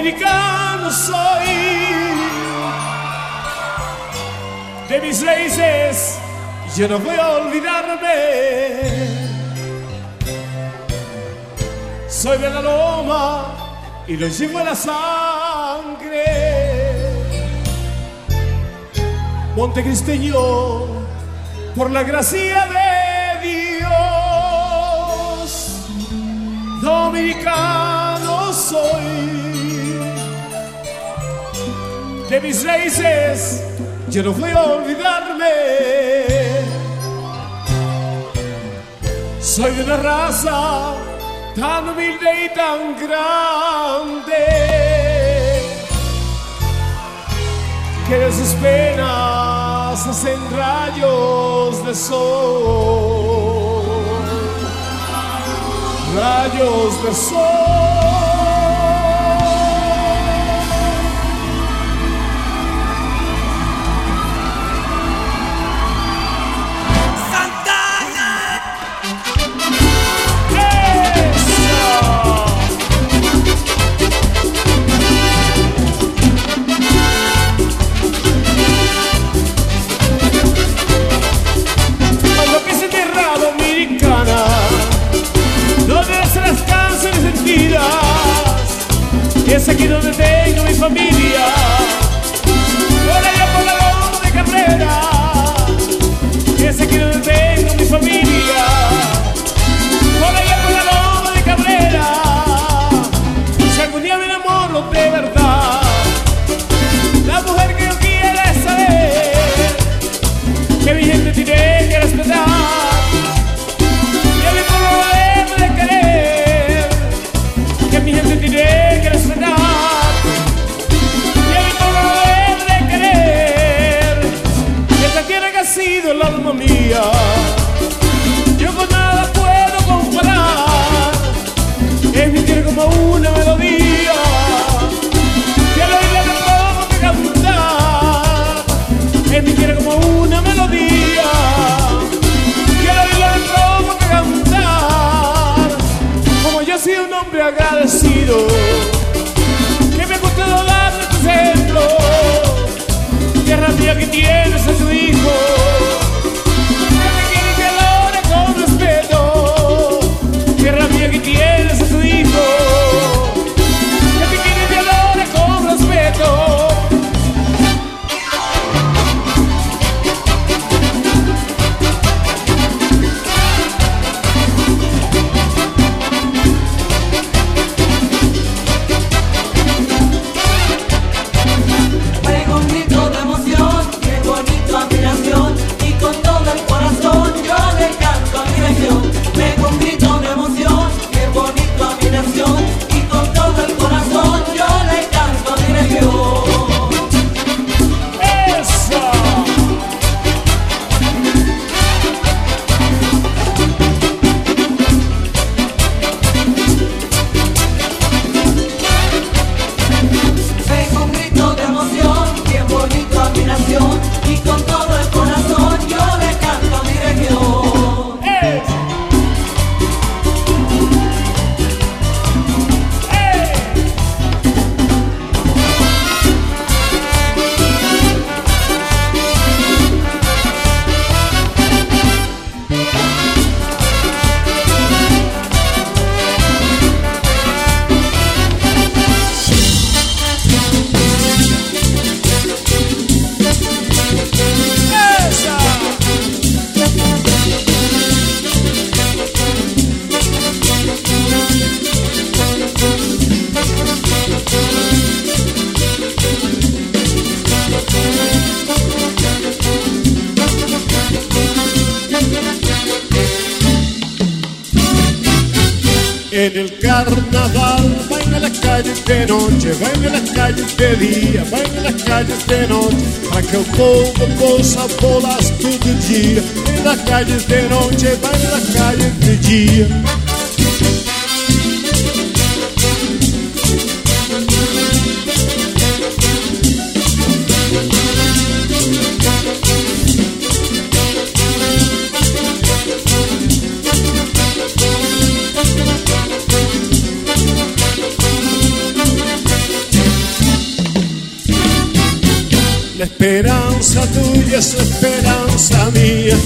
Dominicano soy. De mis raíces yo no voy a olvidarme. Soy de la loma y lo llevo en la sangre. Montecristeño, por la gracia de Dios, dominicano soy. De mis raíces yo no voy a olvidarme. Soy de una raza tan humilde y tan grande que de sus penas hacen rayos de sol, rayos de sol. Y es es tierra como una melodía. Que al oírla me pongo que cantar. Es tierra como una melodía. Que al oírla pongo que cantar. Como yo soy un hombre agradecido que me ha costado darle tu ejemplo. Tierra mía que tienes de noche, van a las calles de día, van a las calles de noche, para que o povo possa bolas todo dia. En las calles de noche, van a las calles de día. Esperança minha.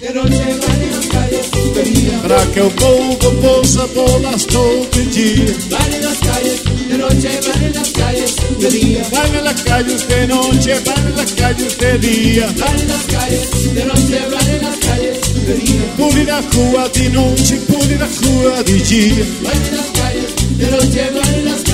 De noche van en las calles, de día Para que o povo possa bolas todo dia. van en las calles, de noche van en las calles, de día Vai nas calles de noite, vai nas calles de dia. van en las calles, de noche van en las calles, de día Puli na rua de noite, puli na rua de dia. van en las calles, de noche van en las calles,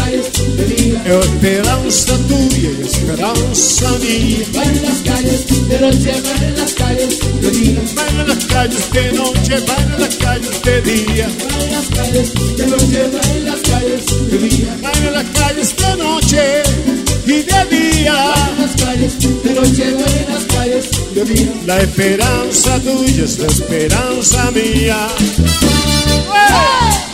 de día É a esperança tua e a esperança minha. van en las calles, de noche van en las calles, de día Vai nas calles de noite, vai nas calles de dia. van en las calles, de noche van en las calles, de día Vai nas calles de noite e de dia. en las calles, de noche van en las calles, de día La esperança tuya es la esperanza mía. ¡Ey!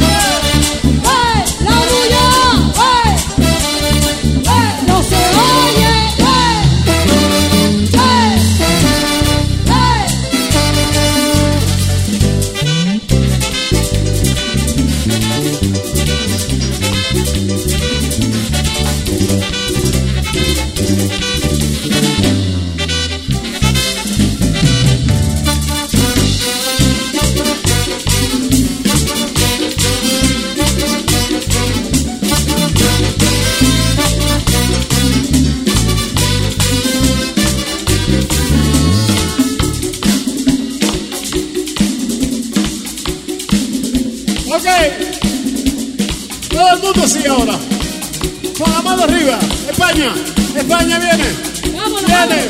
España. Viene. ¡Vámonos! Viene.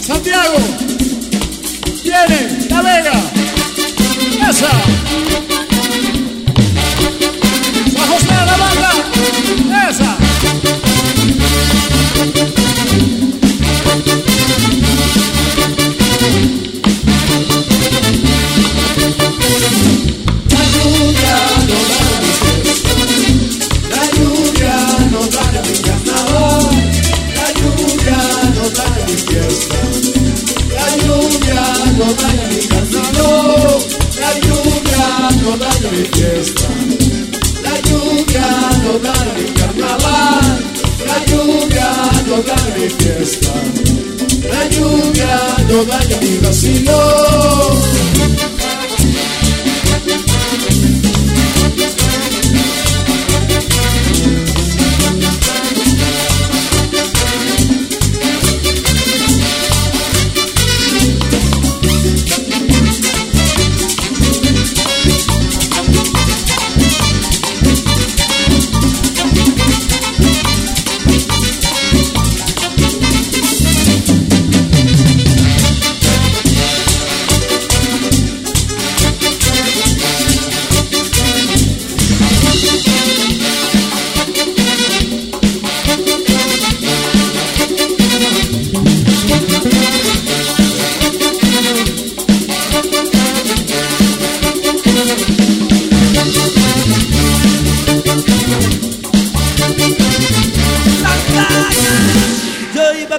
Santiago. Viene. La Vega. Esa. San José de la banda. Esa. La lluvia no da mi fiesta, la lluvia no da mi carnaval, la lluvia no da mi fiesta, la lluvia no da mi vacilón.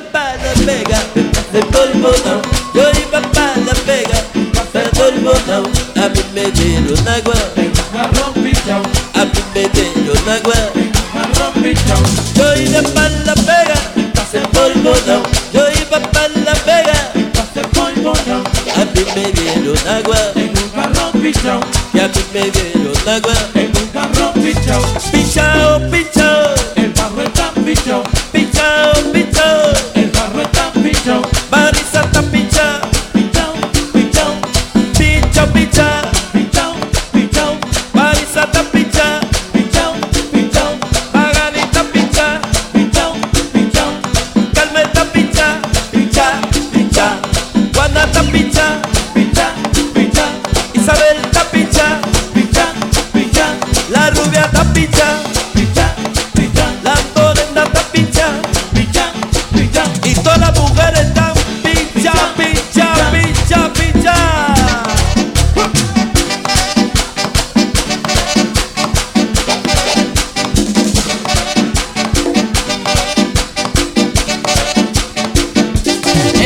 Yo iba para la Vega, de polvonao. Yo iba para la Vega, de polvonao. A mí me dieron agua, a mí me dieron agua. Yo iba para la Vega, de polvonao. Yo iba para la Vega, a mí me dieron agua, y a mí me dieron agua. Pichao, pichao, pichao, pichao.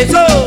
eso.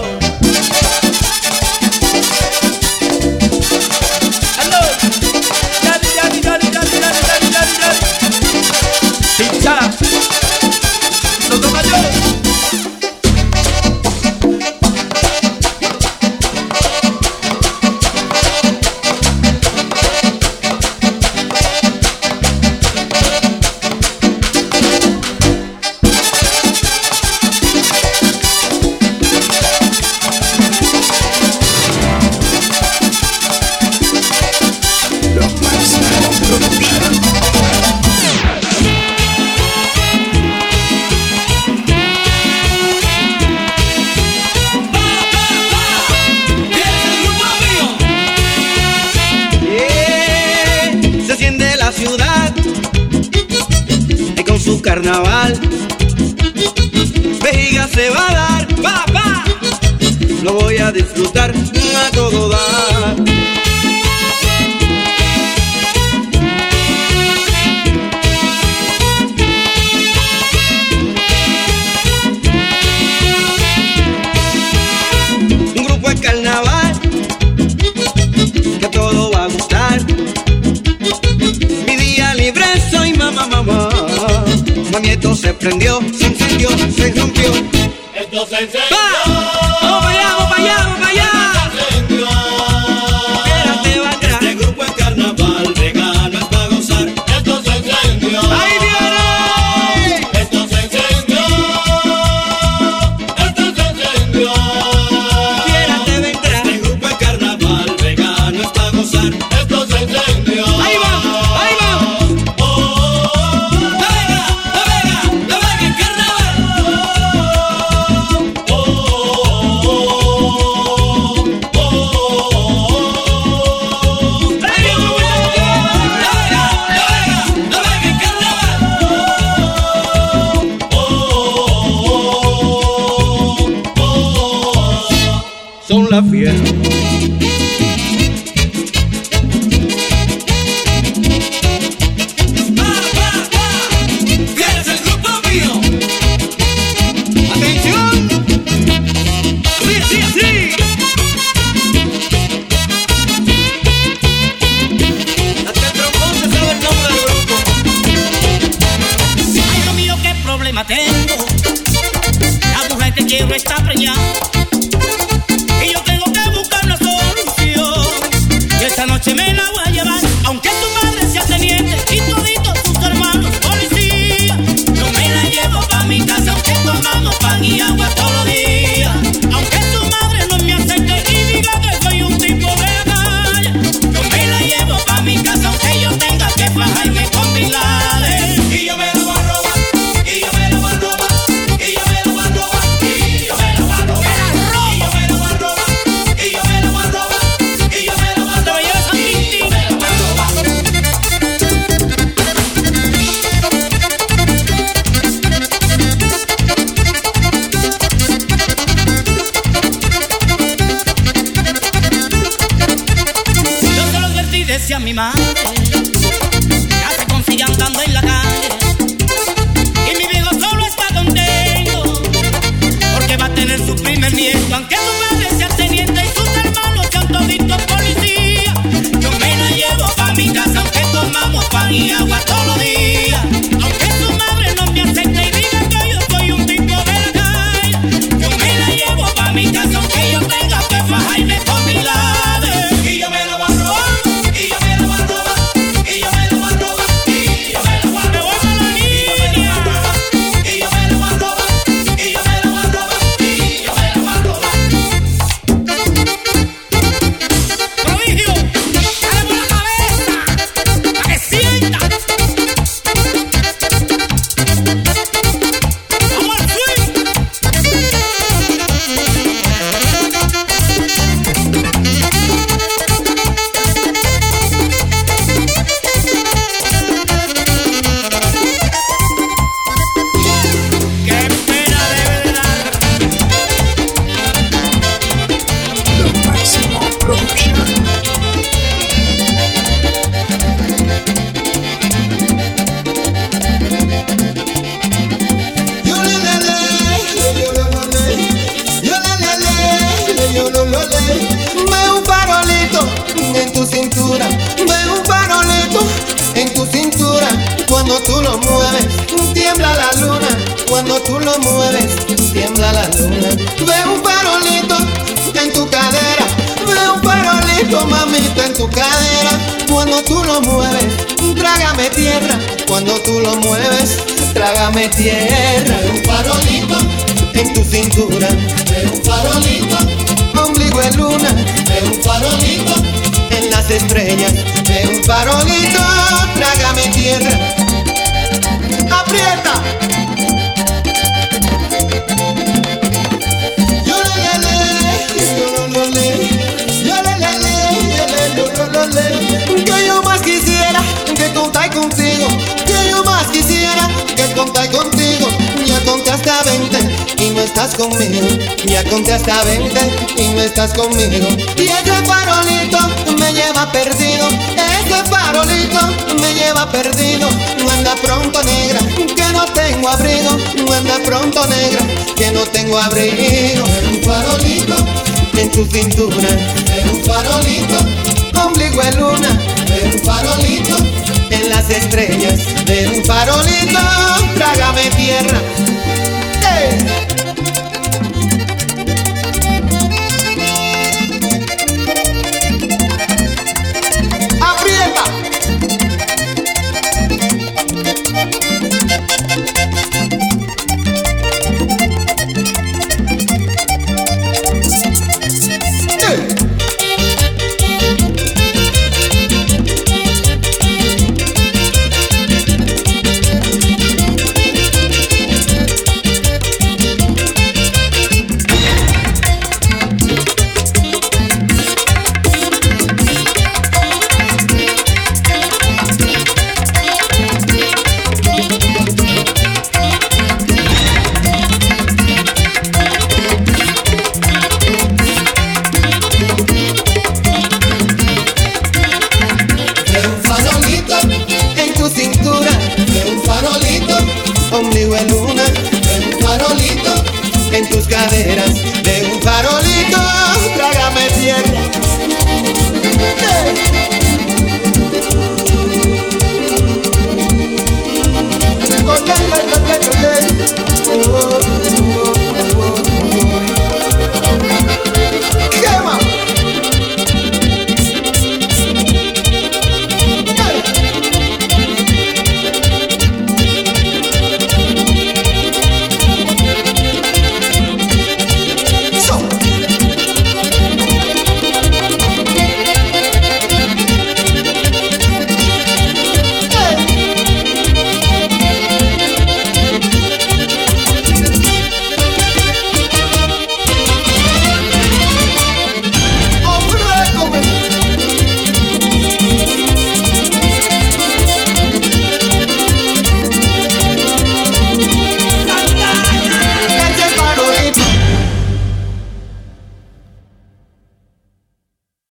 cadera cuando tú lo mueves. Trágame tierra cuando tú lo mueves. Trágame tierra. De un farolito en tu cintura. De un farolito. Ombligo en luna. De un farolito en las estrellas. De un farolito. Trágame tierra estás conmigo. Ya conté hasta 20 y no estás conmigo. Y ese farolito me lleva perdido. Ese farolito me lleva perdido. No anda pronto negra, que no tengo abrigo. No anda pronto negra, que no tengo abrigo. Un farolito en tu cintura. Un farolito, ombligo de luna. Un farolito en las estrellas. Es un farolito, trágame tierra. Conmigo en luna, en un farolito en tus caderas.